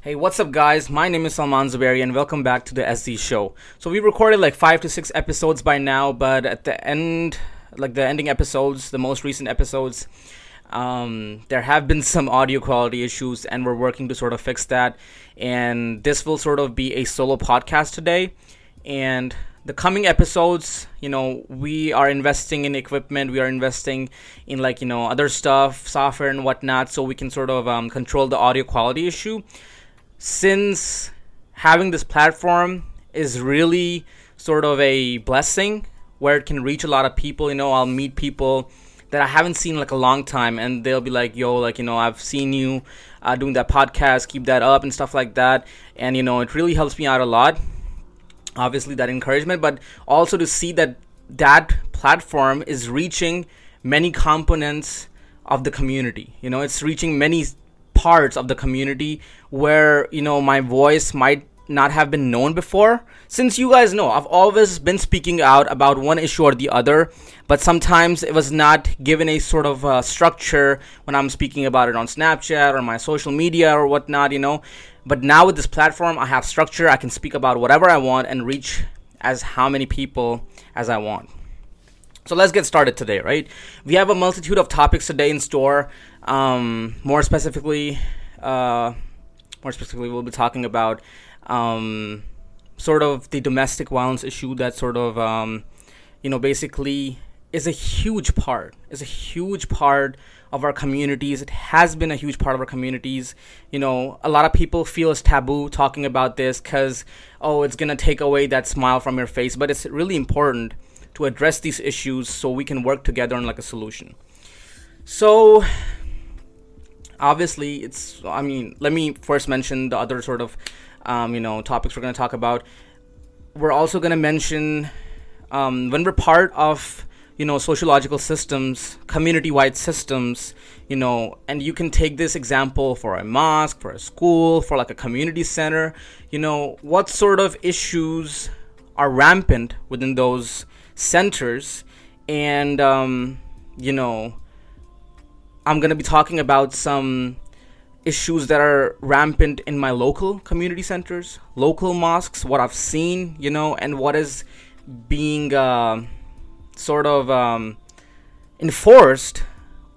Hey, what's up, guys? My name is Salman Zubairy, and welcome back to the SZ Show. So we recorded like five to six episodes by now, but at the end, like the ending episodes, the most recent episodes, um, there have been some audio quality issues, and we're working to sort of fix that. And this will sort of be a solo podcast today, and the coming episodes you know we are investing in equipment we are investing in like you know other stuff software and whatnot so we can sort of um, control the audio quality issue since having this platform is really sort of a blessing where it can reach a lot of people you know i'll meet people that i haven't seen like a long time and they'll be like yo like you know i've seen you uh, doing that podcast keep that up and stuff like that and you know it really helps me out a lot obviously that encouragement but also to see that that platform is reaching many components of the community you know it's reaching many parts of the community where you know my voice might not have been known before since you guys know i've always been speaking out about one issue or the other but sometimes it was not given a sort of uh, structure when i'm speaking about it on snapchat or my social media or whatnot you know but now with this platform, I have structure. I can speak about whatever I want and reach as how many people as I want. So let's get started today, right? We have a multitude of topics today in store. Um, more specifically, uh, more specifically, we'll be talking about um, sort of the domestic violence issue that sort of, um, you know, basically is a huge part. Is a huge part of our communities. It has been a huge part of our communities. You know, a lot of people feel it's taboo talking about this because, oh, it's going to take away that smile from your face. But it's really important to address these issues so we can work together on like a solution. So, obviously, it's, I mean, let me first mention the other sort of, um, you know, topics we're going to talk about. We're also going to mention um, when we're part of you know sociological systems community-wide systems you know and you can take this example for a mosque for a school for like a community center you know what sort of issues are rampant within those centers and um, you know i'm going to be talking about some issues that are rampant in my local community centers local mosques what i've seen you know and what is being uh, sort of um, enforced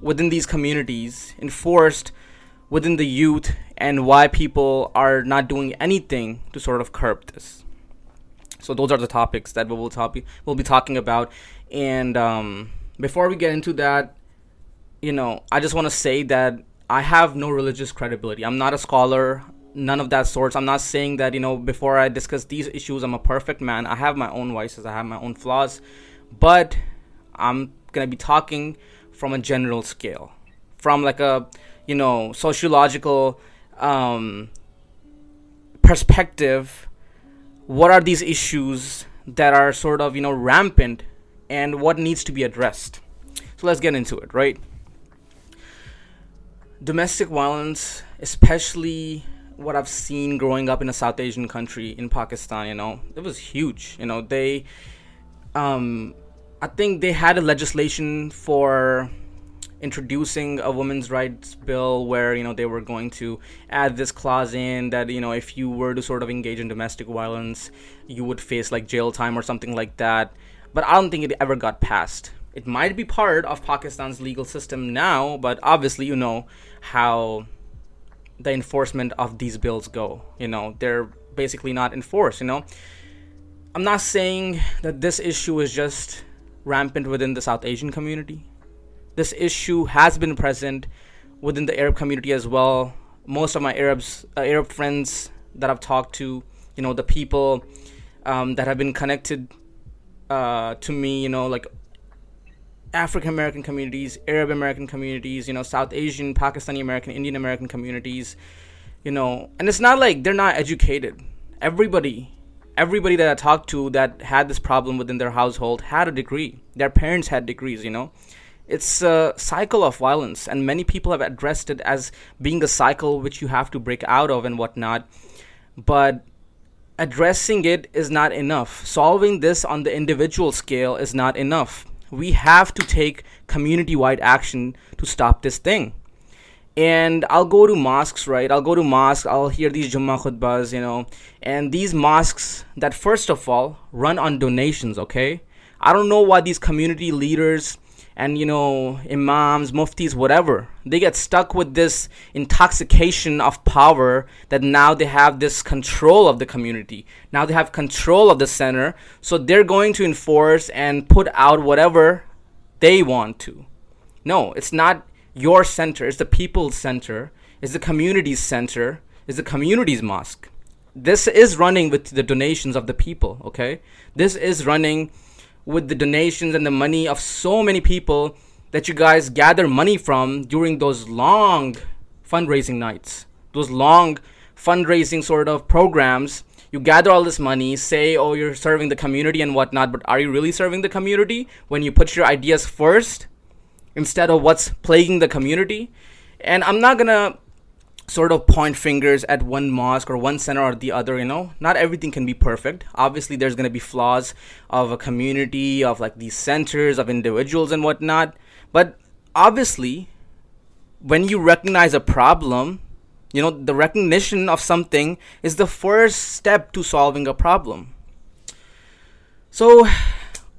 within these communities, enforced within the youth, and why people are not doing anything to sort of curb this. So those are the topics that we will talk we'll be talking about. And um, before we get into that, you know, I just want to say that I have no religious credibility. I'm not a scholar, none of that sorts. I'm not saying that you know before I discuss these issues, I'm a perfect man. I have my own vices. I have my own flaws but I'm gonna be talking from a general scale, from like a you know sociological um, perspective. What are these issues that are sort of you know rampant, and what needs to be addressed? So let's get into it, right? Domestic violence, especially what I've seen growing up in a South Asian country in Pakistan, you know, it was huge. You know, they um, I think they had a legislation for introducing a women's rights bill where you know they were going to add this clause in that you know if you were to sort of engage in domestic violence you would face like jail time or something like that but i don't think it ever got passed it might be part of pakistan's legal system now but obviously you know how the enforcement of these bills go you know they're basically not enforced you know i'm not saying that this issue is just rampant within the South Asian community. This issue has been present within the Arab community as well. Most of my Arabs, uh, Arab friends that I've talked to, you know, the people um, that have been connected uh, to me, you know, like African American communities, Arab American communities, you know, South Asian, Pakistani American, Indian American communities, you know, and it's not like they're not educated. Everybody everybody that I talked to that had this problem within their household had a degree. Their parents had degrees, you know. It's a cycle of violence, and many people have addressed it as being a cycle which you have to break out of and whatnot. But addressing it is not enough. Solving this on the individual scale is not enough. We have to take community wide action to stop this thing. and I'll go to mosques, right? I'll go to mosques, I'll hear these Jummah khutbahs, you know, and these mosques that first of all run on donations, okay? I don't know why these community leaders and you know imams muftis whatever they get stuck with this intoxication of power that now they have this control of the community. Now they have control of the center so they're going to enforce and put out whatever they want to. No it's not your center it's the people's center it's the community's center it's the community's mosque. This is running with the donations of the people okay? This is running with the donations and the money of so many people that you guys gather money from during those long fundraising nights, those long fundraising sort of programs. You gather all this money, say, oh, you're serving the community and whatnot, but are you really serving the community when you put your ideas first instead of what's plaguing the community? And I'm not gonna sort of point fingers at one mosque or one center or the other you know? Not everything can be perfect. Obviously there's going to be flaws of a community of like these centers of individuals and whatnot. But obviously when you recognize a problem you know the recognition of something is the first step to solving a problem. So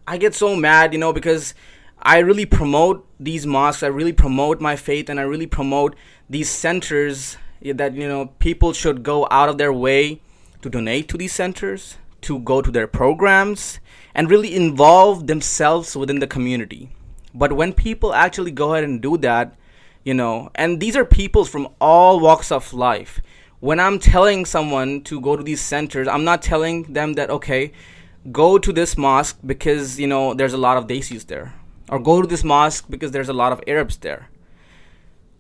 i get so mad you know because i really promote these mosques i really promote my faith and i really promote these centers that you know people should go out of their way to donate to these centers, to go to their programs, and really involve themselves within the community. But when people actually go ahead and do that, you know, and these are people from all walks of life. When I'm telling someone to go to these centers, I'm not telling them that, okay, go to this mosque because, you know, there's a lot of Desis there. Or go to this mosque because there's a lot of Arabs there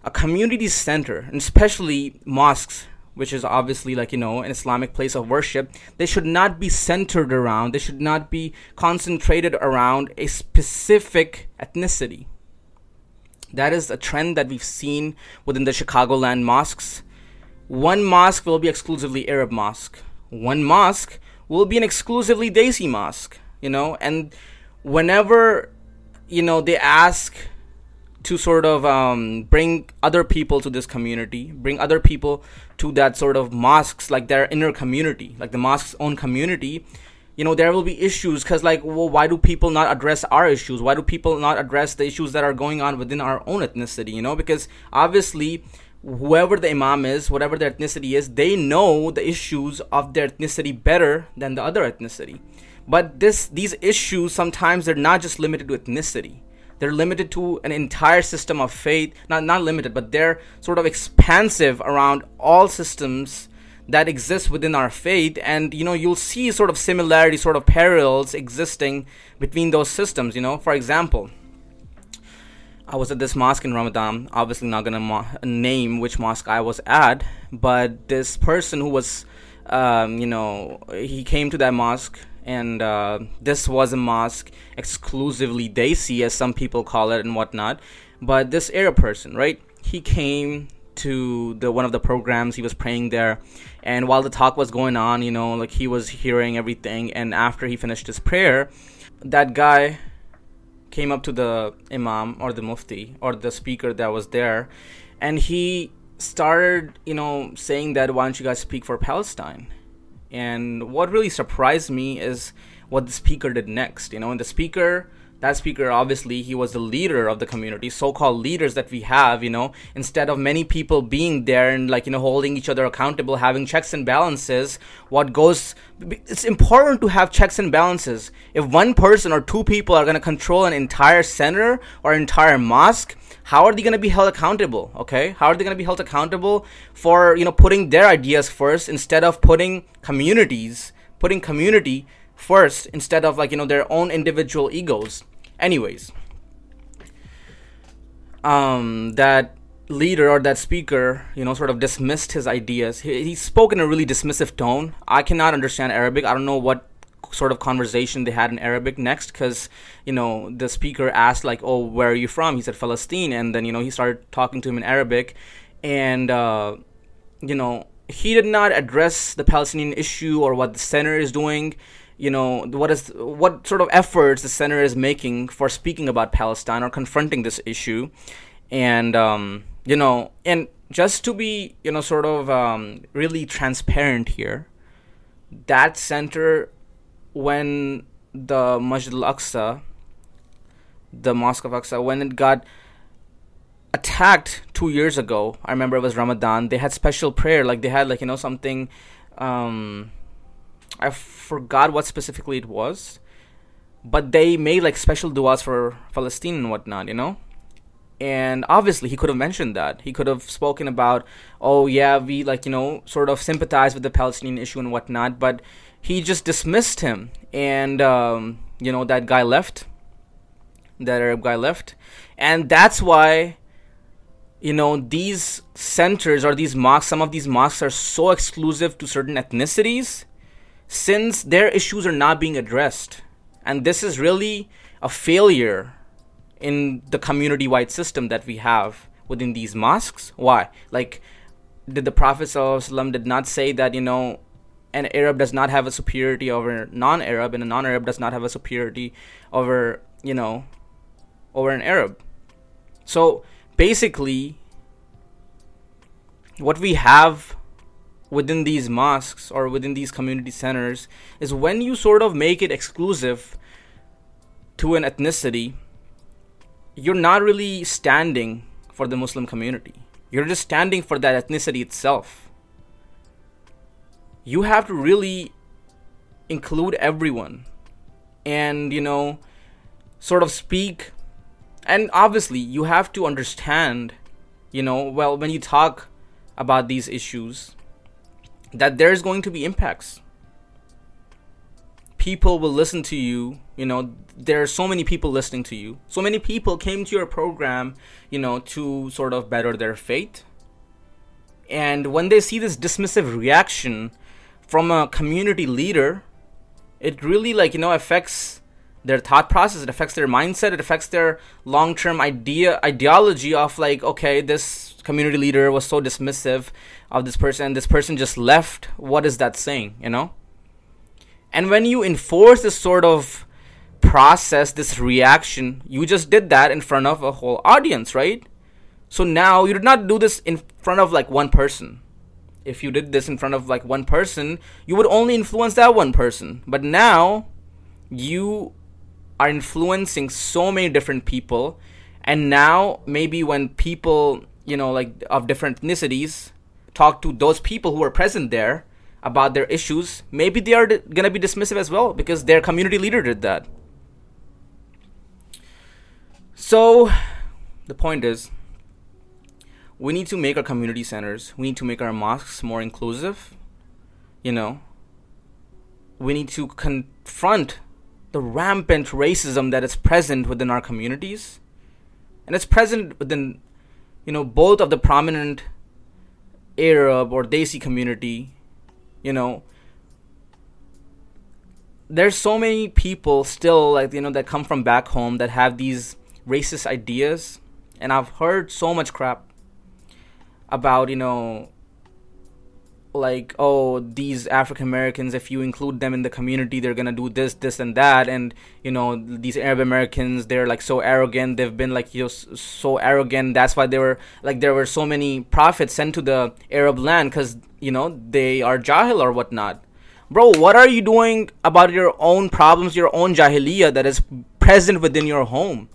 a community center, and especially mosques, which is obviously like you know an Islamic place of worship, they should not be centered around. They should not be concentrated around a specific ethnicity. That is a trend that we've seen within the Chicagoland mosques. One mosque will be exclusively Arab mosque. One mosque will be an exclusively Desi mosque. You know, and whenever you know they ask to sort of um, bring other people to this community, bring other people to that sort of mosques, like their inner community, like the mosque's own community. You know, there will be issues because, like, well, why do people not address our issues? Why do people not address the issues that are going on within our own ethnicity? You know, because obviously, whoever the imam is, whatever their ethnicity is, they know the issues of their ethnicity better than the other ethnicity. But this, these issues sometimes they're not just limited to ethnicity they're limited to an entire system of faith. Not not limited, but they're sort of expansive around all systems that exist within our faith and you know you'll see sort of similarity sort of parallels existing between those systems you know for example I was at this mosque in Ramadan. Obviously, not gonna mo- name which mosque I was at, but this person who was, um, you know, he came to that mosque and uh, this was a mosque exclusively Desi, as some people call it and whatnot. But this Arab person, right? He came to the one of the programs. He was praying there, and while the talk was going on, you know, like he was hearing everything. And after he finished his prayer, that guy came up to the imam or the mufti or the speaker that was there, and he started, you know, saying that why don't you guys speak for Palestine? And what really surprised me is what the speaker did next. You know, and the speaker, that speaker, obviously, he was the leader of the community, so called leaders that we have, you know, instead of many people being there and, like, you know, holding each other accountable, having checks and balances, what goes, it's important to have checks and balances. If one person or two people are going to control an entire center or entire mosque, how are they going to be held accountable okay? How are they going to be held accountable for you know putting their ideas first instead of putting communities putting community first instead of like you know their own individual egos? Anyways um that leader or that speaker you know sort of dismissed his ideas. He, he spoke in a really dismissive tone. I cannot understand arabic. I don't know what sort of conversation they had in Arabic next because you know the speaker asked like oh where are you from? He said Palestine. And then you know he started talking to him in Arabic. And uh, you know he did not address the Palestinian issue or what the center is doing. You know what is what sort of efforts the center is making for speaking about Palestine or confronting this issue. And um, you know, and just to be you know sort of um, really transparent here, that center when the Masjid al-Aqsa, the Mosque of Aqsa, when it got attacked two years ago, I remember it was Ramadan. They had special prayer, like they had like you know something. Um, I forgot what specifically it was, but they made like special duas for Palestine and whatnot, you know. And obviously, he could have mentioned that. He could have spoken about, oh yeah, we like you know sort of sympathize with the Palestinian issue and whatnot. But he just dismissed him, and um, you know that guy left. That Arab guy left, and that's why you know these centers or these mosques some of these mosques are so exclusive to certain ethnicities since their issues are not being addressed. And this is really a failure in the community wide system that we have within these mosques. Why? Like did the prophet did not say that you know an arab does not have a superiority over non-arab and a non-arab does not have a superiority over you know over an arab. So basically what we have within these mosques or within these community centers is when you sort of make it exclusive to an ethnicity you're not really standing for the muslim community. You're just standing for that ethnicity itself you have to really include everyone and you know sort of speak. And obviously you have to understand you know well when you talk about these issues that there's going to be impacts. People will listen to you you know there are so many people listening to you. So many people came to your program you know to sort of better their faith and when they see this dismissive reaction from a community leader it really like you know affects their thought process it affects their mindset it affects their long-term idea ideology of like okay this community leader was so dismissive of this person and this person just left. What is that saying you know? And when you enforce this sort of process this reaction you just did that in front of a whole audience right? So now you did not do this in front of like one person if you did this in front of like one person you would only influence that one person. But now you are influencing so many different people. And now maybe when people you know like of different ethnicities talk to those people who are present there about their issues maybe they are going to be dismissive as well because their community leader did that. So the point is we need to make our community centers we need to make our mosques more inclusive you know we need to confront the rampant racism that is present within our communities. And it's present within, you know, both of the prominent Arab or Desi community, you know. There's so many people still like you know that come from back home that have these racist ideas and I've heard so much crap about, you know, like oh these african americans if you include them in the community they're gonna do this this and that. And you know these arab americans they're like so arrogant. They've been like you know, so arrogant. That's why they were like there were so many prophets sent to the arab land because you know they are jahil or whatnot. Bro what are you doing about your own problems your own jahiliyyah that is present within your home?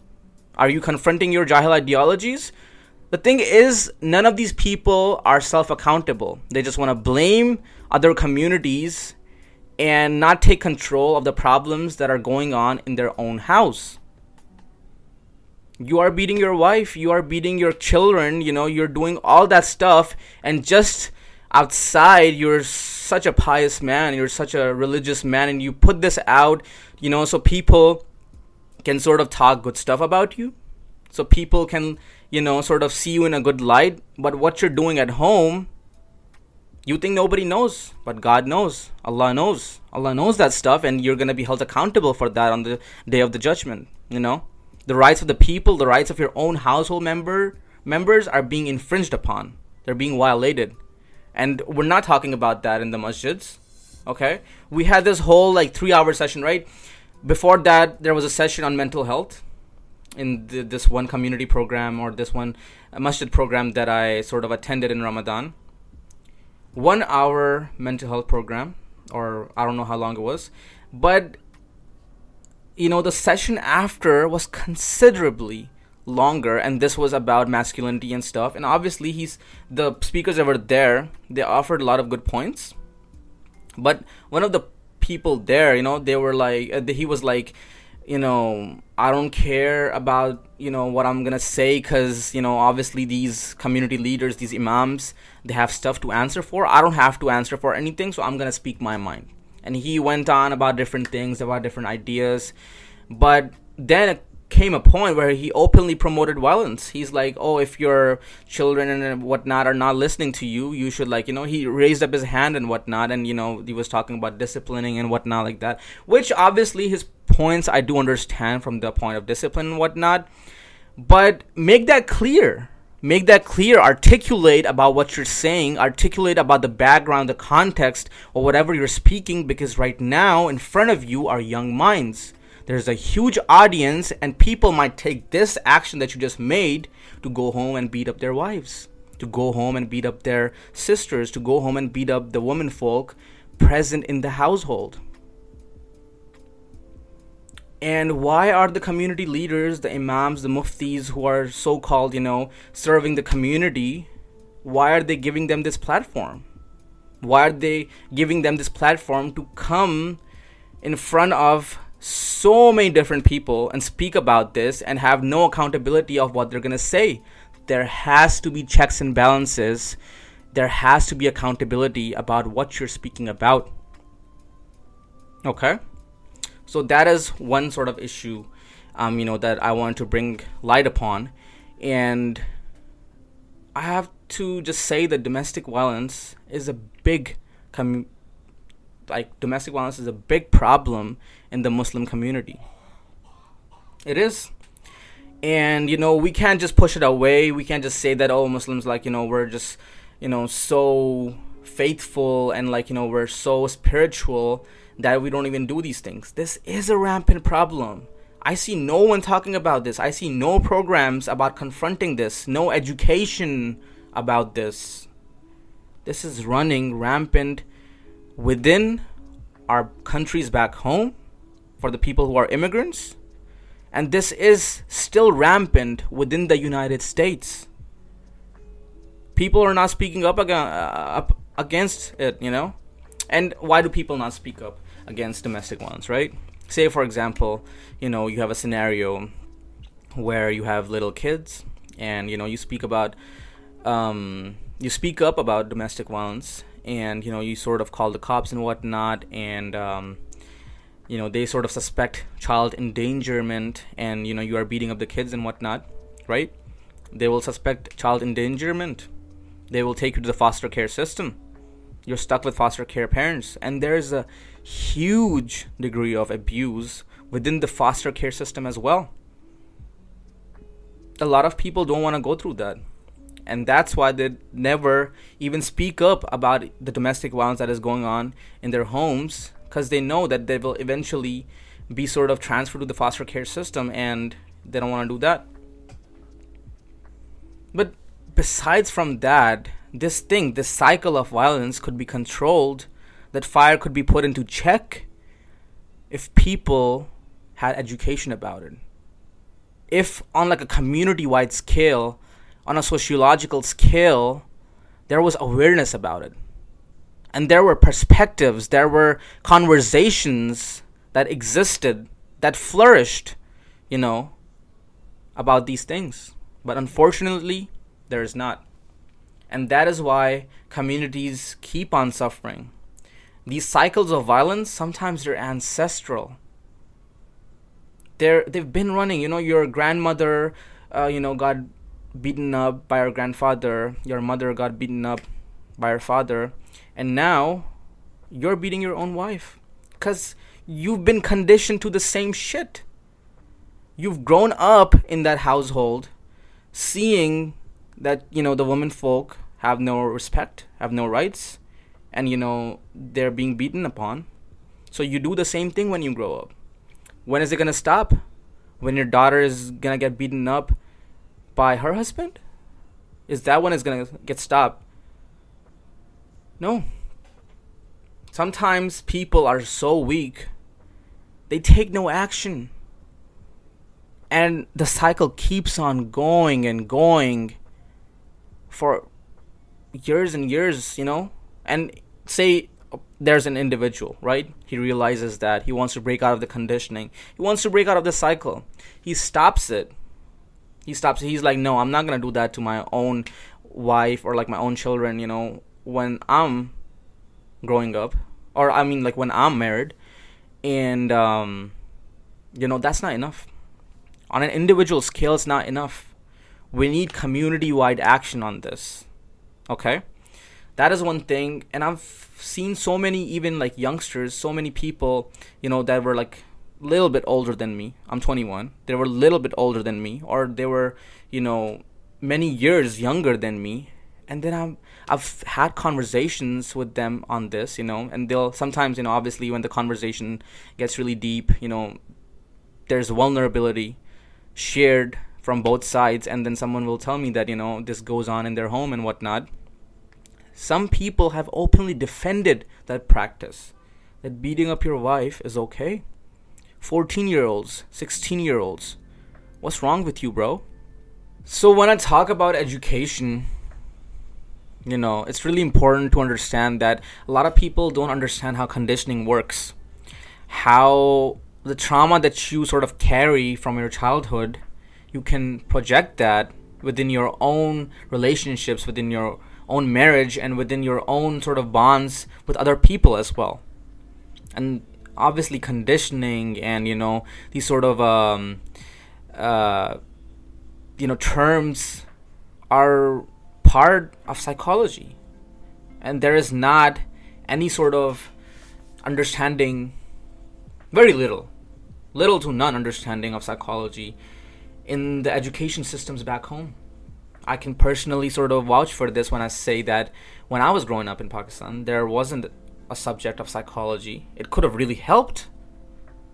Are you confronting your jahil ideologies the thing is, none of these people are self accountable. They just want to blame other communities and not take control of the problems that are going on in their own house. You are beating your wife, you are beating your children, you know, you're doing all that stuff, and just outside, you're such a pious man, you're such a religious man, and you put this out, you know, so people can sort of talk good stuff about you. So people can you know, sort of see you in a good light. But what you're doing at home, you think nobody knows, but God knows. Allah knows. Allah knows that stuff, and you're going to be held accountable for that on the day of the judgment. You know, the rights of the people, the rights of your own household member members are being infringed upon. They're being violated, and we're not talking about that in the masjids. Okay, we had this whole like three-hour session, right? Before that, there was a session on mental health in the, this one community program or this one masjid program that I sort of attended in Ramadan. One hour mental health program, or I don't know how long it was, but you know, the session after was considerably longer and this was about masculinity and stuff and obviously he's the speakers that were there they offered a lot of good points but one of the people there you know they were like uh, he was like you know i don't care about you know what i'm gonna say because you know obviously these community leaders these imams they have stuff to answer for i don't have to answer for anything so i'm gonna speak my mind and he went on about different things about different ideas but then came a point where he openly promoted violence. He's like, oh, if your children and uh, whatnot are not listening to you, you should like, you know, he raised up his hand and whatnot, and you know, he was talking about disciplining and whatnot like that. Which obviously his points I do understand from the point of discipline and whatnot, but make that clear. Make that clear, articulate about what you're saying, articulate about the background, the context, or whatever you're speaking, because right now in front of you are young minds. There's a huge audience and people might take this action that you just made to go home and beat up their wives to go home and beat up their sisters to go home and beat up the women folk present in the household and why are the community leaders the imams the muftis who are so called you know serving the community why are they giving them this platform why are they giving them this platform to come in front of so many different people and speak about this and have no accountability of what they're going to say. There has to be checks and balances. There has to be accountability about what you're speaking about. Okay? So that is one sort of issue um, you know that I want to bring light upon and I have to just say that domestic violence is a big com- like domestic violence is a big problem in the Muslim community. It is. And you know, we can't just push it away. We can't just say that oh Muslims like, you know, we're just, you know, so faithful and like, you know, we're so spiritual that we don't even do these things. This is a rampant problem. I see no one talking about this. I see no programs about confronting this, no education about this. This is running rampant within our countries back home for the people who are immigrants, and this is still rampant within the United States. People are not speaking up, uh, against it, you know? And why do people not speak up against domestic ones, right? Say, for example, you know, you have a scenario where you have little kids and, you know, you speak about, um, you speak up about domestic violence and you know you sort of call the cops and whatnot and um, you know they sort of suspect child endangerment and you know you are beating up the kids and whatnot right? They will suspect child endangerment. They will take you to the foster care system. You're stuck with foster care parents. And there's a huge degree of abuse within the foster care system as well. A lot of people don't want to go through that. And that's why they never even speak up about the domestic violence that is going on in their homes because they know that they will eventually be sort of transferred to the foster care system and they don't want to do that. But besides from that this thing this cycle of violence could be controlled that fire could be put into check if people had education about it if on like a community wide scale on a sociological scale, there was awareness about it. And there were perspectives, there were conversations that existed, that flourished, you know, about these things. But unfortunately, there is not. And that is why communities keep on suffering. These cycles of violence, sometimes they're ancestral. They're, they've been running, you know, your grandmother, uh, you know, got beaten up by her grandfather, your mother got beaten up by her father, and now you're beating your own wife because you've been conditioned to the same shit. You've grown up in that household seeing that, you know, the women folk have no respect, have no rights, and, you know, they're being beaten upon. So you do the same thing when you grow up. When is it going to stop? when your daughter is gonna get beaten up by her husband? Is that when it's gonna get stopped? No. Sometimes people are so weak, they take no action. And the cycle keeps on going and going for years and years, you know? And say there's an individual, right? He realizes that he wants to break out of the conditioning. He wants to break out of the cycle. He stops it. He stops it. He's like, no, I'm not going to do that to my own wife or like my own children, you know, when I'm growing up. Or, I mean, like when I'm married. And, um, you know, that's not enough. On an individual scale, it's not enough. We need community wide action on this. Okay? That is one thing and i've seen so many even like youngsters so many people you know that were like a little bit older than me. I'm 21 they were a little bit older than me or they were you know many years younger than me. And then i'm i've had conversations with them on this you know and they'll sometimes you know obviously when the conversation gets really deep you know there's vulnerability shared from both sides and then someone will tell me that you know this goes on in their home and whatnot some people have openly defended that practice that beating up your wife is okay. 14 year olds, 16 year olds. What's wrong with you, bro? So, when I talk about education, you know, it's really important to understand that a lot of people don't understand how conditioning works. How the trauma that you sort of carry from your childhood, you can project that within your own relationships, within your own marriage and within your own sort of bonds with other people as well. And obviously, conditioning and you know these sort of um, uh, you know terms are part of psychology, and there is not any sort of understanding, very little, little to none understanding of psychology in the education systems back home. I can personally sort of vouch for this when I say that when I was growing up in Pakistan, there wasn't a subject of psychology. It could have really helped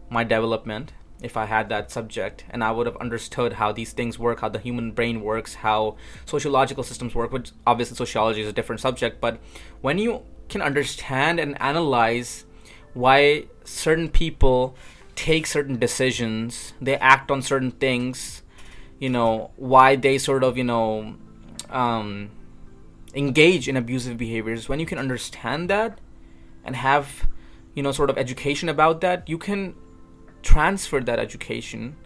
my development if I had that subject and I would have understood how these things work, how the human brain works, how sociological systems work, which obviously sociology is a different subject. But when you can understand and analyze why certain people take certain decisions, they act on certain things, you know why they sort of you know um, engage in abusive behaviors. When you can understand that and have you know sort of education about that you can transfer that education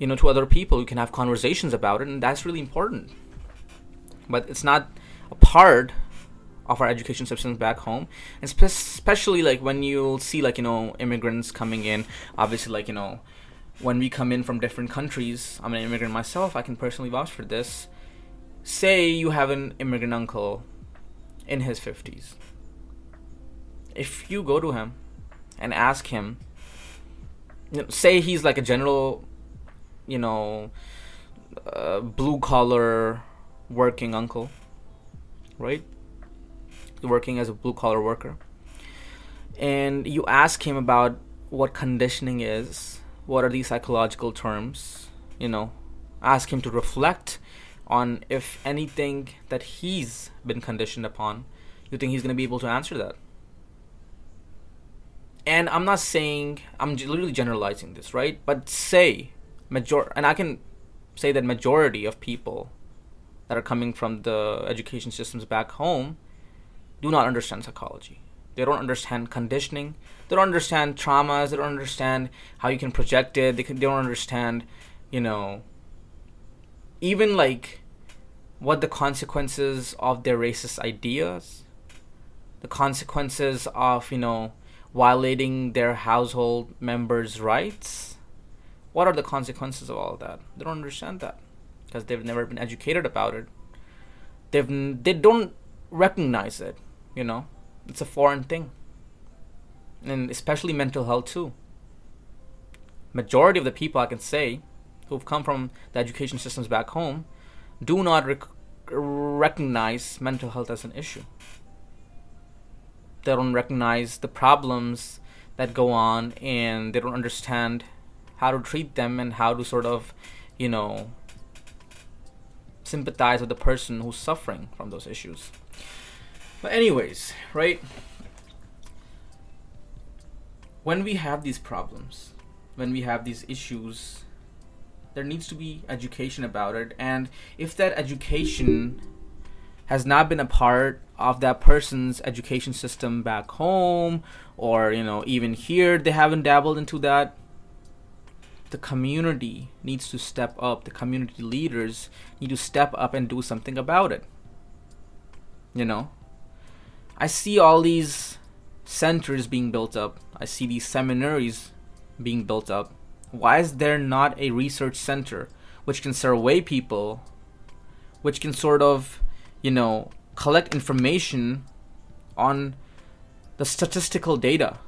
you know to other people. You can have conversations about it and that's really important. But it's not a part of our education systems back home. And spe- especially like when you see like you know immigrants coming in obviously like you know when we come in from different countries, I'm an immigrant myself, I can personally vouch for this. Say you have an immigrant uncle in his 50s. If you go to him and ask him, you know, say he's like a general, you know, uh, blue collar working uncle, right? Working as a blue collar worker. And you ask him about what conditioning is what are these psychological terms? You know ask him to reflect on if anything that he's been conditioned upon you think he's going to be able to answer that. And i'm not saying i'm literally generalizing this right? But say major and i can say that majority of people that are coming from the education systems back home do not understand psychology they don't understand conditioning. They don't understand traumas. They don't understand how you can project it. They, can, they don't understand, you know, even like what the consequences of their racist ideas, the consequences of, you know, violating their household members' rights. What are the consequences of all of that? They don't understand that because they've never been educated about it. They've they don't recognize it, you know it's a foreign thing. And especially mental health too. Majority of the people i can say who've come from the education systems back home do not rec- recognize mental health as an issue. They don't recognize the problems that go on and they don't understand how to treat them and how to sort of, you know, sympathize with the person who's suffering from those issues. But anyways, right? When we have these problems, when we have these issues, there needs to be education about it. And if that education has not been a part of that person's education system back home or you know even here they haven't dabbled into that the community needs to step up. The community leaders need to step up and do something about it. You know i see all these centers being built up. I see these seminaries being built up. Why is there not a research center which can survey people which can sort of you know collect information on the statistical data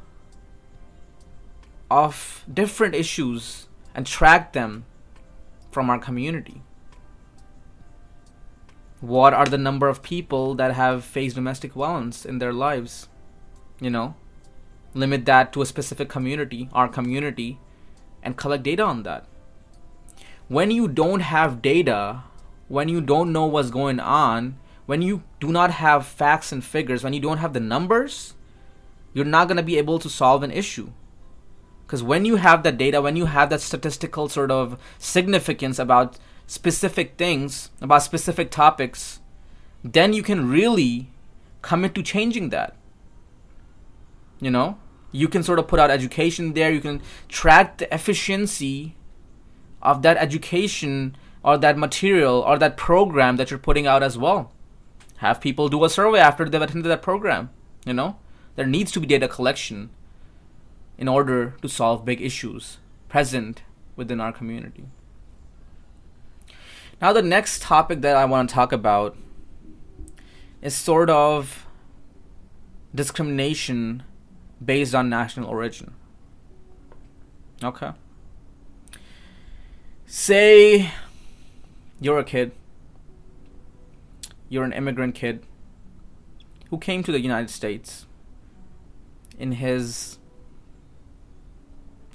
of different issues and track them from our community what are the number of people that have faced domestic violence in their lives you know limit that to a specific community our community and collect data on that. When you don't have data, when you don't know what's going on, when you do not have facts and figures, when you don't have the numbers, you're not going to be able to solve an issue. Because when you have that data, when you have that statistical sort of significance about specific things, about specific topics, then you can really commit to changing that. You know? you can sort of put out education there you can track the efficiency of that education or that material or that program that you're putting out as well have people do a survey after they've attended that program you know there needs to be data collection in order to solve big issues present within our community now the next topic that i want to talk about is sort of discrimination based on national origin. Okay. Say you're a kid, you're an immigrant kid who came to the United States in his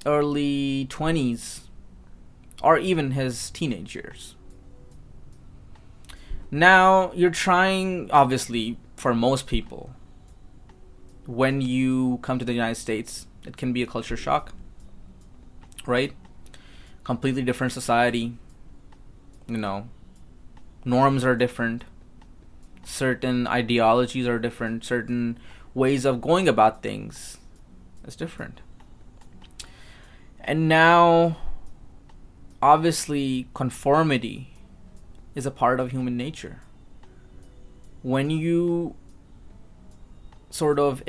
early 20s or even his teenage years. Now, you're trying, obviously, for most people, when you come to the United States, it can be a culture shock, right? Completely different society. You know, norms are different, certain ideologies are different, certain ways of going about things is different. And now, obviously, conformity is a part of human nature. When you sort of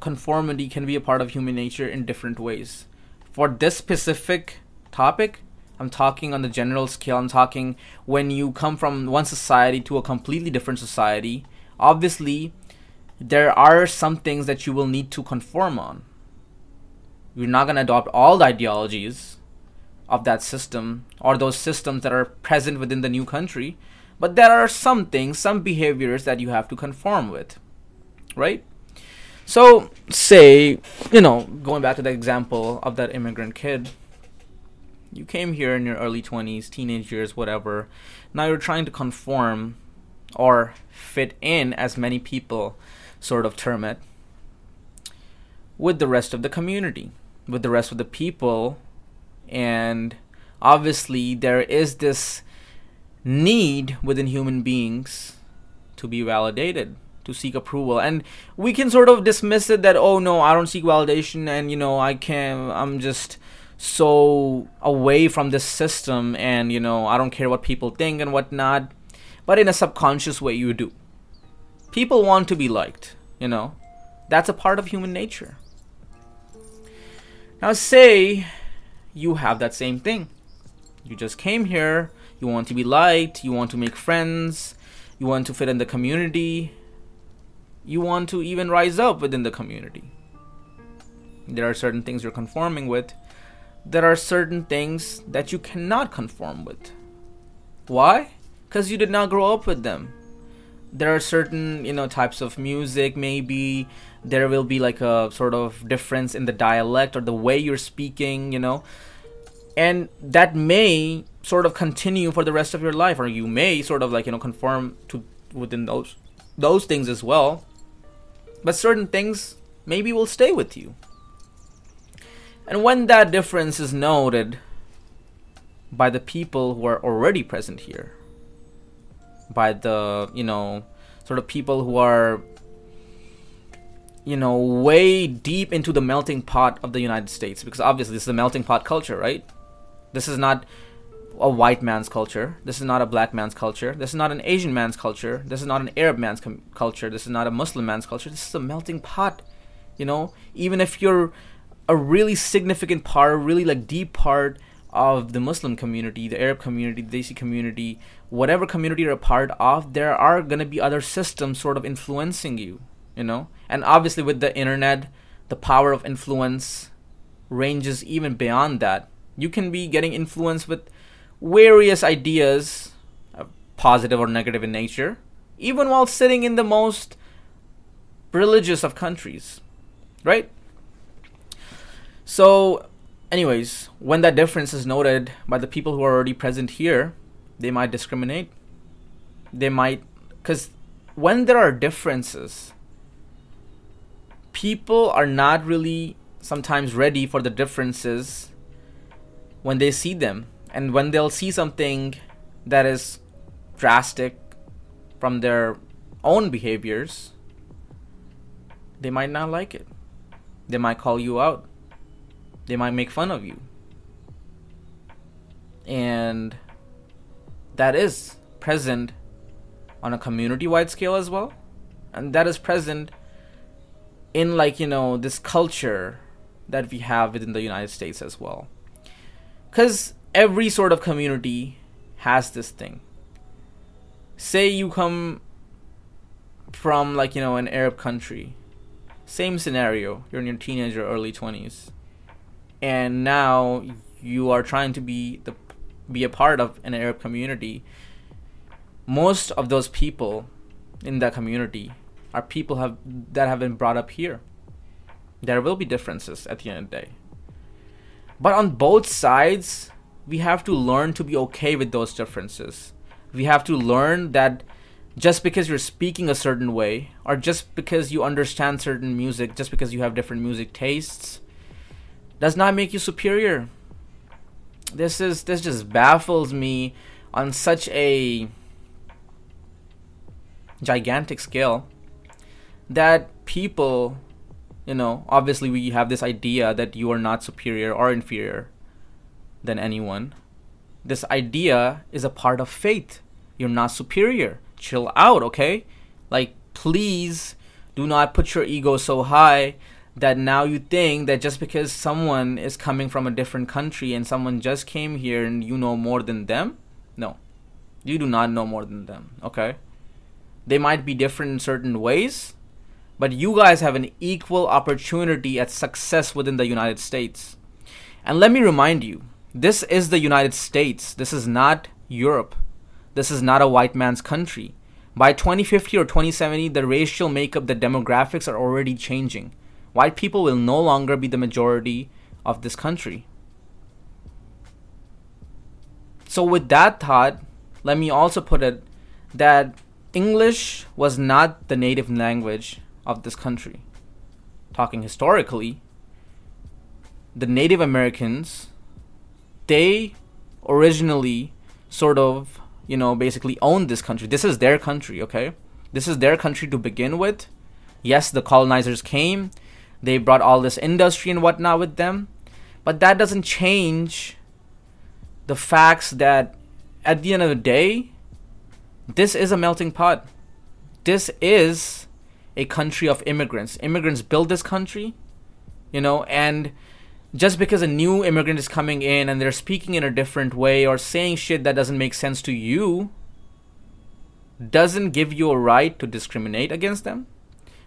conformity can be a part of human nature in different ways. For this specific topic, I'm talking on the general scale. I'm talking when you come from one society to a completely different society. Obviously, there are some things that you will need to conform on. You're not going to adopt all the ideologies of that system or those systems that are present within the new country, but there are some things, some behaviors that you have to conform with right? So, say, you know, going back to the example of that immigrant kid, you came here in your early 20s, teenage years, whatever. Now you're trying to conform or fit in, as many people sort of term it, with the rest of the community, with the rest of the people. And obviously, there is this need within human beings to be validated to seek approval. And we can sort of dismiss it that oh no i don't seek validation and you know i can i'm just so away from this system and you know i don't care what people think and whatnot. But in a subconscious way you do. People want to be liked you know. That's a part of human nature. Now say you have that same thing you just came here you want to be liked you want to make friends you want to fit in the community you want to even rise up within the community. There are certain things you're conforming with. There are certain things that you cannot conform with. Why? Because you did not grow up with them. There are certain, you know, types of music, maybe there will be like a sort of difference in the dialect or the way you're speaking, you know. and that may sort of continue for the rest of your life or you may sort of like you know conform to within those those things as well but certain things maybe will stay with you and when that difference is noted by the people who are already present here by the you know sort of people who are you know way deep into the melting pot of the United States because obviously this is a melting pot culture right this is not a white man's culture. This is not a black man's culture. This is not an Asian man's culture. This is not an Arab man's com- culture. This is not a Muslim man's culture. This is a melting pot. You know, even if you're a really significant part, really like deep part of the Muslim community, the Arab community, the Desi community, whatever community you're a part of, there are gonna be other systems sort of influencing you. You know, and obviously with the internet, the power of influence ranges even beyond that. You can be getting influenced with various ideas, uh, positive or negative in nature, even while sitting in the most religious of countries, right? So, anyways, when that difference is noted by the people who are already present here, they might discriminate. They might, because when there are differences, people are not really sometimes ready for the differences when they see them and when they'll see something that is drastic from their own behaviors, they might not like it. They might call you out. They might make fun of you. And that is present on a community wide scale as well. And that is present in, like, you know, this culture that we have within the United States as well. Because every sort of community has this thing. Say you come from like, you know, an Arab country. Same scenario. You're in your teenager early 20s. And now you are trying to be the be a part of an Arab community. Most of those people in that community are people have that have been brought up here. There will be differences at the end of the day. But on both sides, we have to learn to be okay with those differences. We have to learn that just because you're speaking a certain way, or just because you understand certain music, just because you have different music tastes, does not make you superior. This is this just baffles me on such a gigantic scale that people, you know, obviously we have this idea that you are not superior or inferior than anyone. This idea is a part of faith. You're not superior. Chill out, okay? Like, please do not put your ego so high that now you think that just because someone is coming from a different country and someone just came here and you know more than them. No. You do not know more than them, okay? They might be different in certain ways, but you guys have an equal opportunity at success within the United States. And let me remind you this is the United States. This is not Europe. This is not a white man's country. By 2050 or 2070, the racial makeup, the demographics are already changing. White people will no longer be the majority of this country. So, with that thought, let me also put it that English was not the native language of this country. Talking historically, the Native Americans they originally sort of, you know, basically owned this country. This is their country, okay? This is their country to begin with. Yes, the colonizers came, they brought all this industry and whatnot with them, but that doesn't change the facts that at the end of the day, this is a melting pot. This is a country of immigrants. Immigrants build this country, you know, and just because a new immigrant is coming in and they're speaking in a different way or saying shit that doesn't make sense to you doesn't give you a right to discriminate against them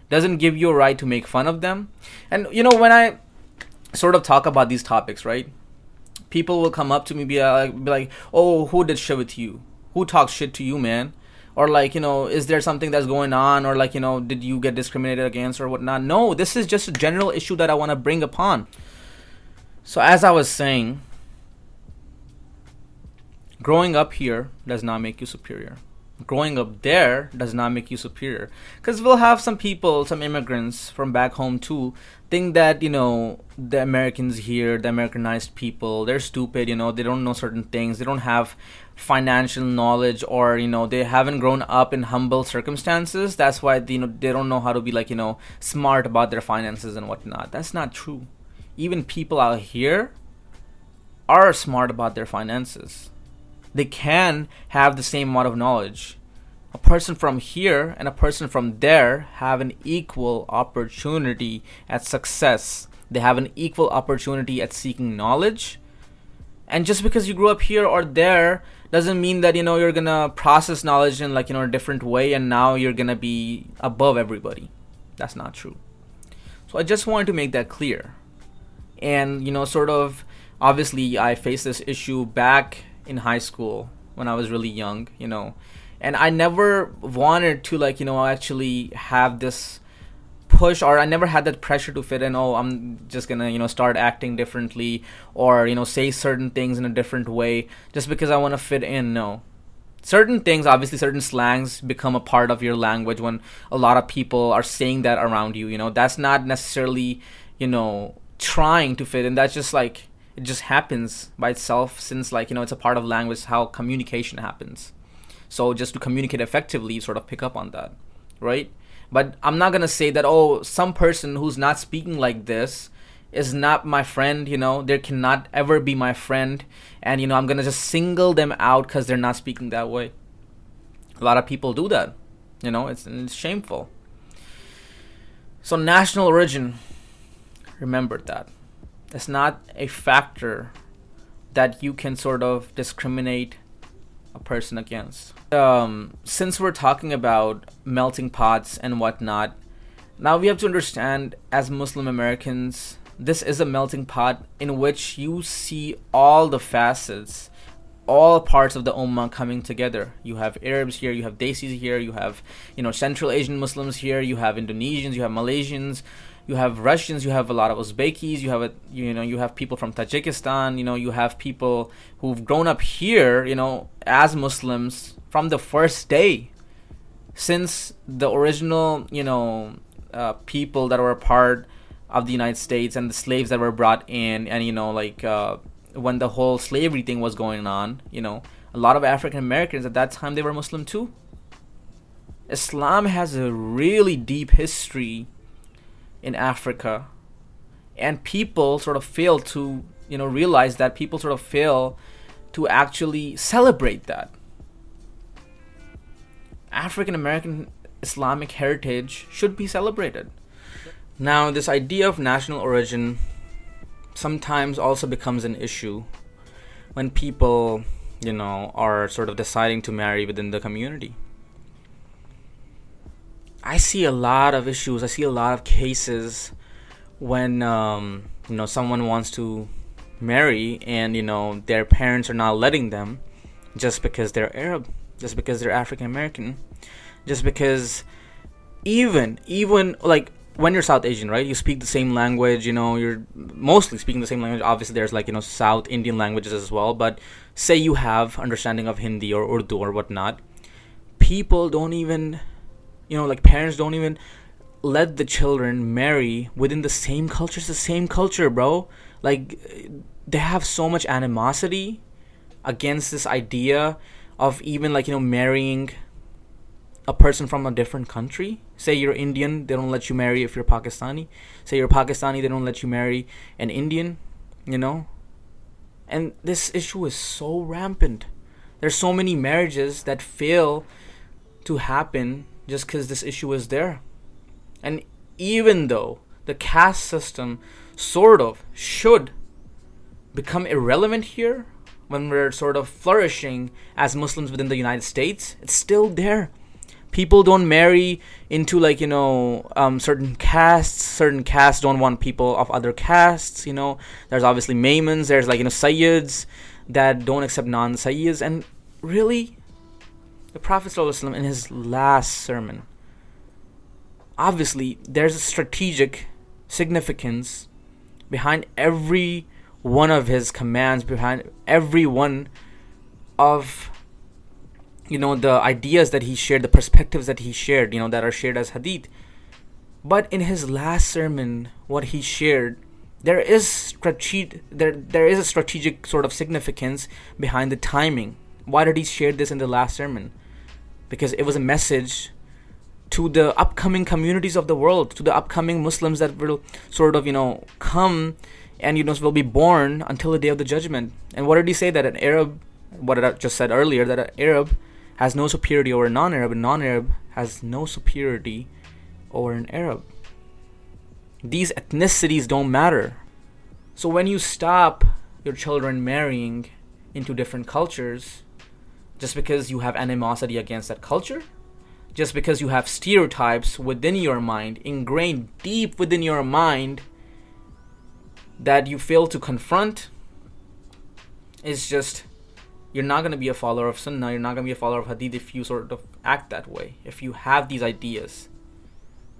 doesn't give you a right to make fun of them. And you know when i sort of talk about these topics right people will come up to me be like, be like oh who did shit with you? Who talks shit to you man or like you know is there something that's going on or like you know did you get discriminated against or whatnot? No this is just a general issue that i want to bring upon. So, as I was saying, growing up here does not make you superior. Growing up there does not make you superior. Because we'll have some people some immigrants from back home too think that you know the americans here the americanized people they're stupid you know they don't know certain things they don't have financial knowledge or you know they haven't grown up in humble circumstances that's why you know they don't know how to be like you know smart about their finances and whatnot that's not true even people out here are smart about their finances they can have the same amount of knowledge. A person from here and a person from there have an equal opportunity at success. They have an equal opportunity at seeking knowledge. And just because you grew up here or there doesn't mean that you know you're gonna process knowledge in like you know a different way and now you're gonna be above everybody. That's not true. So I just wanted to make that clear. And you know, sort of obviously I faced this issue back in high school when I was really young, you know. And I never wanted to like, you know, actually have this push or I never had that pressure to fit in, oh, I'm just to, you know, start acting differently or, you know, say certain things in a different way just because I want to fit in. No. Certain things, obviously certain slangs become a part of your language when a lot of people are saying that around you, you know. That's not necessarily, you know, trying to fit in. That's just like it just happens by itself since like you know it's a part of language how communication happens so just to communicate effectively you sort of pick up on that right but i'm not gonna say that oh some person who's not speaking like this is not my friend you know? They cannot ever be my friend. And you know i'm gonna just single them out because they're not speaking that way. A lot of people do that you know? It's, it's shameful. So national origin. Remember that. It's not a factor that you can sort of discriminate a person against. Um, since we're talking about melting pots and whatnot, now we have to understand as Muslim Americans, this is a melting pot in which you see all the facets, all parts of the Ummah coming together. You have Arabs here, you have Desis here, you have, you know, Central Asian Muslims here, you have Indonesians, you have Malaysians, you have Russians, you have a lot of Uzbekis, you have a, you know you have people from Tajikistan, you know you have people who've grown up here, you know, as Muslims from the first day, since the original you know uh, people that were a part of the United States and the slaves that were brought in, and you know like uh, when the whole slavery thing was going on, you know, a lot of African Americans at that time they were Muslim too. Islam has a really deep history in Africa. And people sort of fail to, you know, realize that people sort of fail to actually celebrate that. African American Islamic heritage should be celebrated. Now, this idea of national origin sometimes also becomes an issue when people, you know, are sort of deciding to marry within the community. I see a lot of issues. I see a lot of cases when um, you know someone wants to marry and you know their parents are not letting them just because they're Arab, just because they're African American, just because even even like when you're South Asian, right? You speak the same language, you know, you're mostly speaking the same language. Obviously, there's like, you know, South Indian languages as well. But say you have understanding of Hindi or Urdu or whatnot, people don't even you know like parents don't even let the children marry within the same culture. It's the same culture bro. Like they have so much animosity against this idea of even like you know marrying a person from a different country. Say you're indian they don't let you marry if you're pakistani. Say you're pakistani they don't let you marry an indian you know? And this issue is so rampant. There's so many marriages that fail to happen just because this issue is there. And even though the caste system sort of should become irrelevant here when we're sort of flourishing as Muslims within the United States, it's still there. People don't marry into like you know um, certain castes. Certain castes don't want people of other castes. You know, there's obviously Memons. There's like you know Sayyids that don't accept non-Sayyids, and really, the Prophet ﷺ in his last sermon. Obviously, there's a strategic significance behind every one of his commands, behind every one of you know the ideas that he shared the perspectives that he shared you know that are shared as hadith but in his last sermon what he shared there is strategic there there is a strategic sort of significance behind the timing why did he share this in the last sermon because it was a message to the upcoming communities of the world to the upcoming muslims that will sort of you know come and you know will be born until the day of the judgment and what did he say that an arab what I just said earlier that an arab has no superiority over a non-Arab, and non-Arab has no superiority over an Arab. These ethnicities don't matter. So when you stop your children marrying into different cultures, just because you have animosity against that culture, just because you have stereotypes within your mind, ingrained deep within your mind, that you fail to confront, is just you're not going to be a follower of Sunnah, you're not going to be a follower of Hadith if you sort of act that way, if you have these ideas.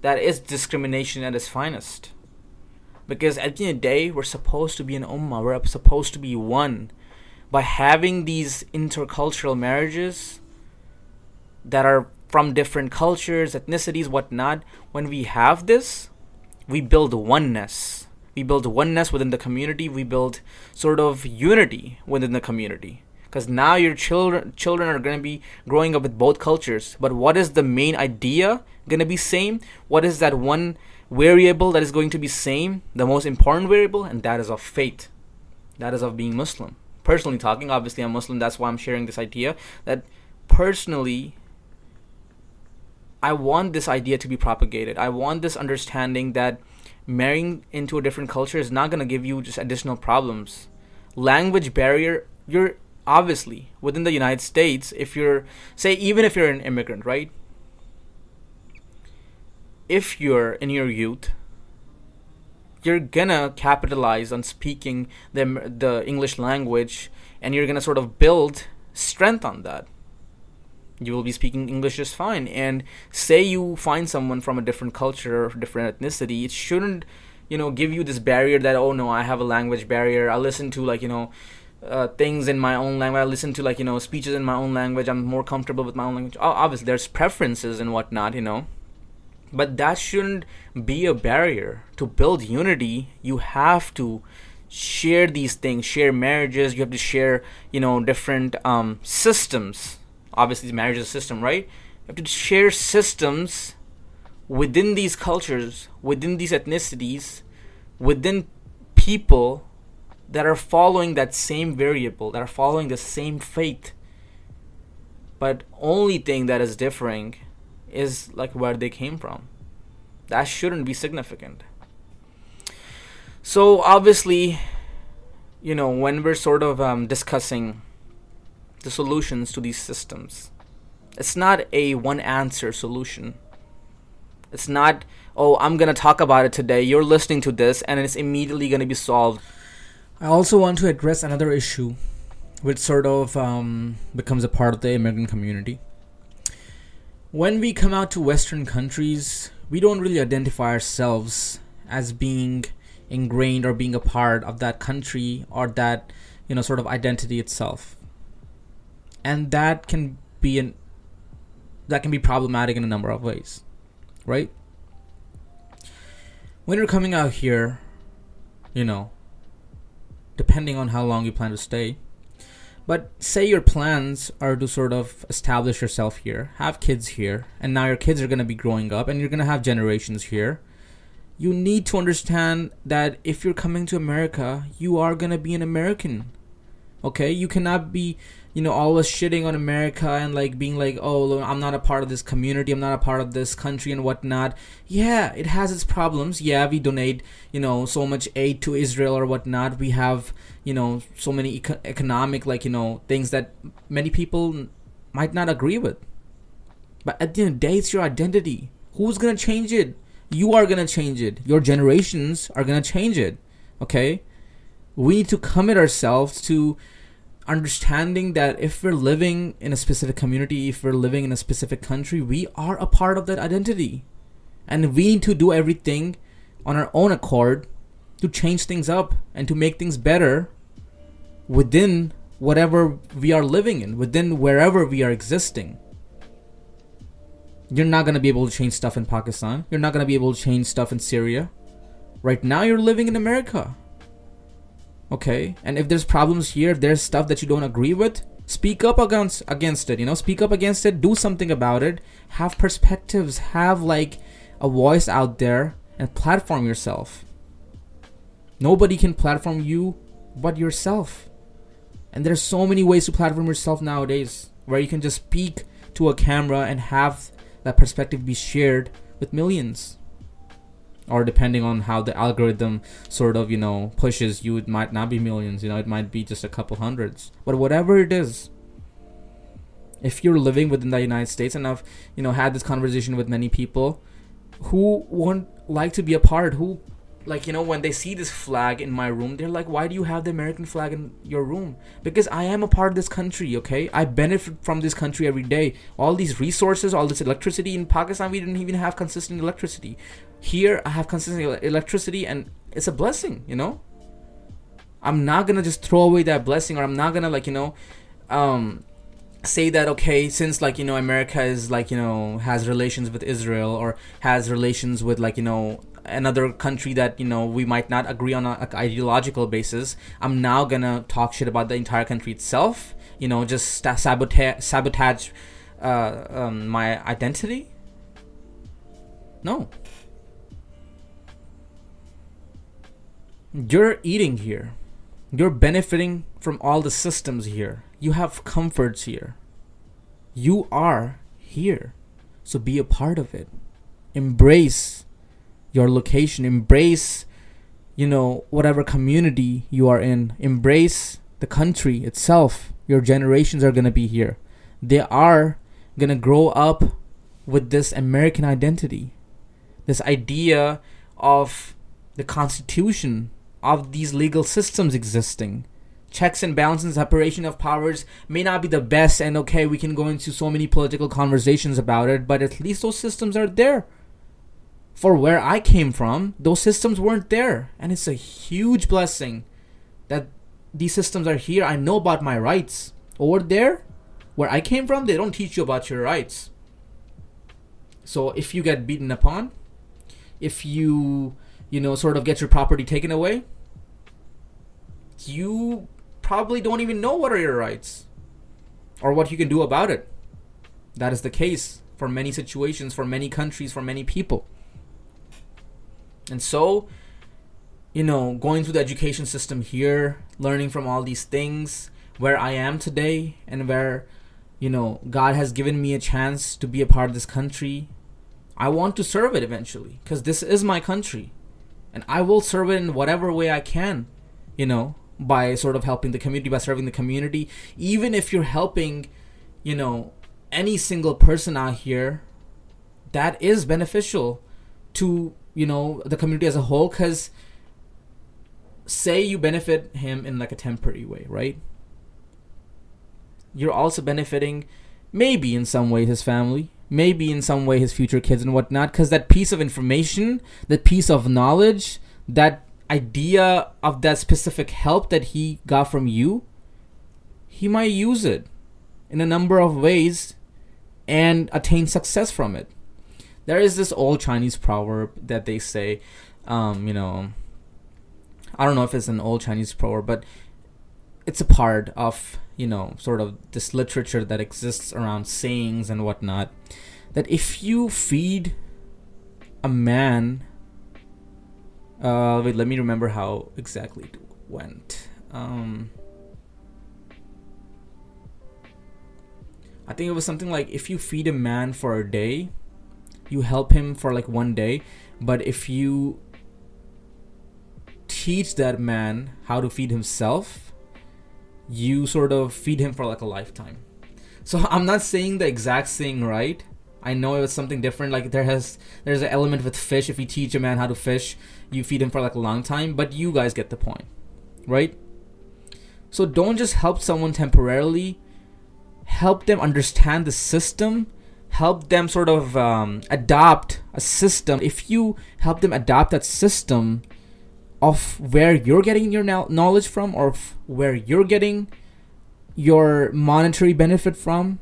That is discrimination at its finest. Because at the end of the day, we're supposed to be an ummah, we're supposed to be one. By having these intercultural marriages that are from different cultures, ethnicities, whatnot, when we have this, we build oneness. We build oneness within the community, we build sort of unity within the community. Because now your children children are going to be growing up with both cultures. But what is the main idea going to be same? What is that one variable that is going to be same the most important variable? And that is of faith. That is of being muslim personally talking obviously i'm muslim that's why i'm sharing this idea that personally i want this idea to be propagated i want this understanding that marrying into a different culture is not going to give you just additional problems language barrier you're obviously within the United States, if you're say even if you're an immigrant, right? If you're in your youth, you're gonna capitalize on speaking the the English language, and you're gonna sort of build strength on that. You will be speaking English just fine. And say you find someone from a different culture or different ethnicity, it shouldn't, you know, give you this barrier that oh no, I have a language barrier. I listen to like you know uh, things in my own language. I listen to like you know speeches in my own language. I'm more comfortable with my own language. Obviously, there's preferences and whatnot, you know, but that shouldn't be a barrier to build unity. You have to share these things, share marriages. You have to share, you know, different um, systems. Obviously, marriage is a system, right? You have to share systems within these cultures, within these ethnicities, within people that are following that same variable, that are following the same faith. But only thing that is differing is like where they came from. That shouldn't be significant. So obviously, you know, when we're sort of um, discussing the solutions to these systems, it's not a one answer solution. It's not, oh, I'm going to talk about it today. You're listening to this and it's immediately going to be solved. I also want to address another issue which sort of um, becomes a part of the immigrant community. When we come out to Western countries, we don't really identify ourselves as being ingrained or being a part of that country or that you know sort of identity itself and that can be an that can be problematic in a number of ways right when you're coming out here you know depending on how long you plan to stay. But say your plans are to sort of establish yourself here, have kids here, and now your kids are going to be growing up and you're going to have generations here. You need to understand that if you're coming to America, you are going to be an American. Okay? You cannot be you know, all always shitting on America and like being like, oh, I'm not a part of this community, I'm not a part of this country and whatnot. Yeah, it has its problems. Yeah, we donate, you know, so much aid to Israel or whatnot. We have, you know, so many eco- economic, like, you know, things that many people might not agree with. But at the end of the day, it's your identity. Who's gonna change it? You are gonna change it. Your generations are gonna change it. Okay? We need to commit ourselves to understanding that if we're living in a specific community, if we're living in a specific country, we are a part of that identity. And we need to do everything on our own accord to change things up and to make things better within whatever we are living in, within wherever we are existing. You're not going to be able to change stuff in Pakistan. You're not going to be able to change stuff in Syria. Right now, you're living in America. Okay? And if there's problems here, if there's stuff that you don't agree with, speak up against against it you know? Speak up against it. Do something about it. Have perspectives. Have like a voice out there and platform yourself. Nobody can platform you but yourself. And there's so many ways to platform yourself nowadays where you can just speak to a camera and have that perspective be shared with millions or depending on how the algorithm sort of you know pushes you it might not be millions you know it might be just a couple hundreds. But whatever it is if you're living within the united states and i've you know had this conversation with many people who won't like to be a part who like you know when they see this flag in my room they're like why do you have the american flag in your room? Because i am a part of this country okay? I benefit from this country every day. All these resources all this electricity in pakistan we didn't even have consistent electricity. Here i have consistent electricity and it's a blessing you know? I'm not gonna just throw away that blessing or i'm not gonna like you know um say that okay since like you know america is like you know has relations with israel or has relations with like you know another country that you know we might not agree on an ideological basis i'm now gonna talk shit about the entire country itself you know just sabotage sabotage uh, um, my identity? No. You're eating here. You're benefiting from all the systems here. You have comforts here. You are here. So be a part of it. Embrace your location embrace you know whatever community you are in. Embrace the country itself. Your generations are going to be here. They are going to grow up with this american identity this idea of the constitution of these legal systems existing. Checks and balances separation of powers may not be the best and okay we can go into so many political conversations about it but at least those systems are there for where I came from, those systems weren't there. And it's a huge blessing that these systems are here. I know about my rights. Over there, where I came from, they don't teach you about your rights. So if you get beaten upon, if you, you know, sort of get your property taken away, you probably don't even know what are your rights or what you can do about it. That is the case for many situations, for many countries, for many people. And so, you know, going through the education system here, learning from all these things, where I am today, and where, you know, God has given me a chance to be a part of this country, I want to serve it eventually, because this is my country. And I will serve it in whatever way I can, you know, by sort of helping the community, by serving the community. Even if you're helping, you know, any single person out here, that is beneficial to you know the community as a whole because say you benefit him in like a temporary way right? You're also benefiting maybe in some way his family maybe in some way his future kids and whatnot because that piece of information that piece of knowledge that idea of that specific help that he got from you he might use it in a number of ways and attain success from it there is this old Chinese proverb that they say, um, you know, I don't know if it's an old Chinese proverb, but it's a part of you know sort of this literature that exists around sayings and whatnot. That if you feed a man, uh, wait, let me remember how exactly it went. Um, I think it was something like if you feed a man for a day, you help him for like one day but if you teach that man how to feed himself you sort of feed him for like a lifetime. So i'm not saying the exact thing right? I know it was something different like there has there's an element with fish. If you teach a man how to fish you feed him for like a long time but you guys get the point right? So don't just help someone temporarily. Help them understand the system help them sort of um, adopt a system if you help them adopt that system of where you're getting your knowledge from or where you're getting your monetary benefit from,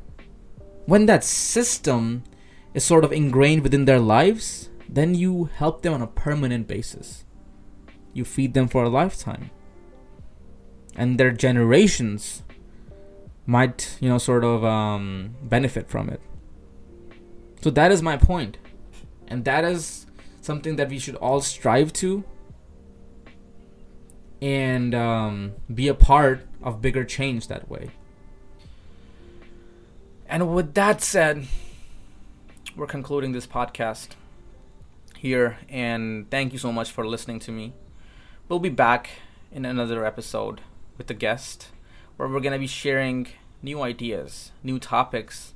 when that system is sort of ingrained within their lives, then you help them on a permanent basis. You feed them for a lifetime. And their generations might, you know, sort of um, benefit from it. So that is my point. And that is something that we should all strive to and um, be a part of bigger change that way. And with that said, we're concluding this podcast here, and thank you so much for listening to me. We'll be back in another episode with a guest where we're going to be sharing new ideas, new topics,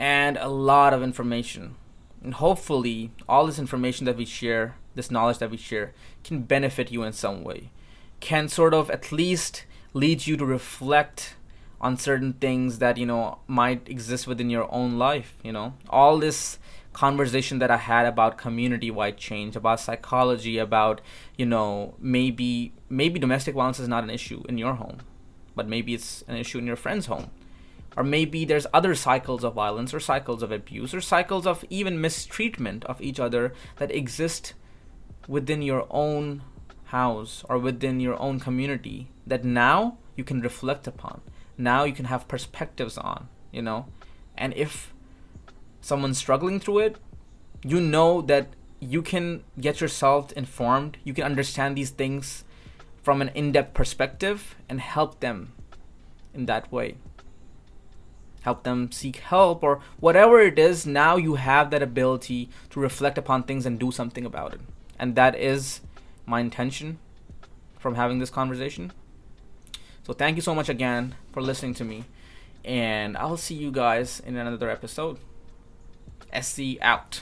and a lot of information. And hopefully, all this information that we share, this knowledge that we share, can benefit you in some way, can sort of at least lead you to reflect on certain things that you know might exist within your own life you know? All this conversation that i had about community wide change about psychology about you know maybe maybe domestic violence is not an issue in your home but maybe it's an issue in your friend's home or maybe there's other cycles of violence or cycles of abuse or cycles of even mistreatment of each other that exist within your own house or within your own community that now you can reflect upon now you can have perspectives on, you know? And if someone's struggling through it, you know that you can get yourself informed, you can understand these things from an in depth perspective and help them in that way. Help them seek help or whatever it is, now you have that ability to reflect upon things and do something about it. And that is my intention from having this conversation. So thank you so much again for listening to me. And I'll see you guys in another episode. SZ out.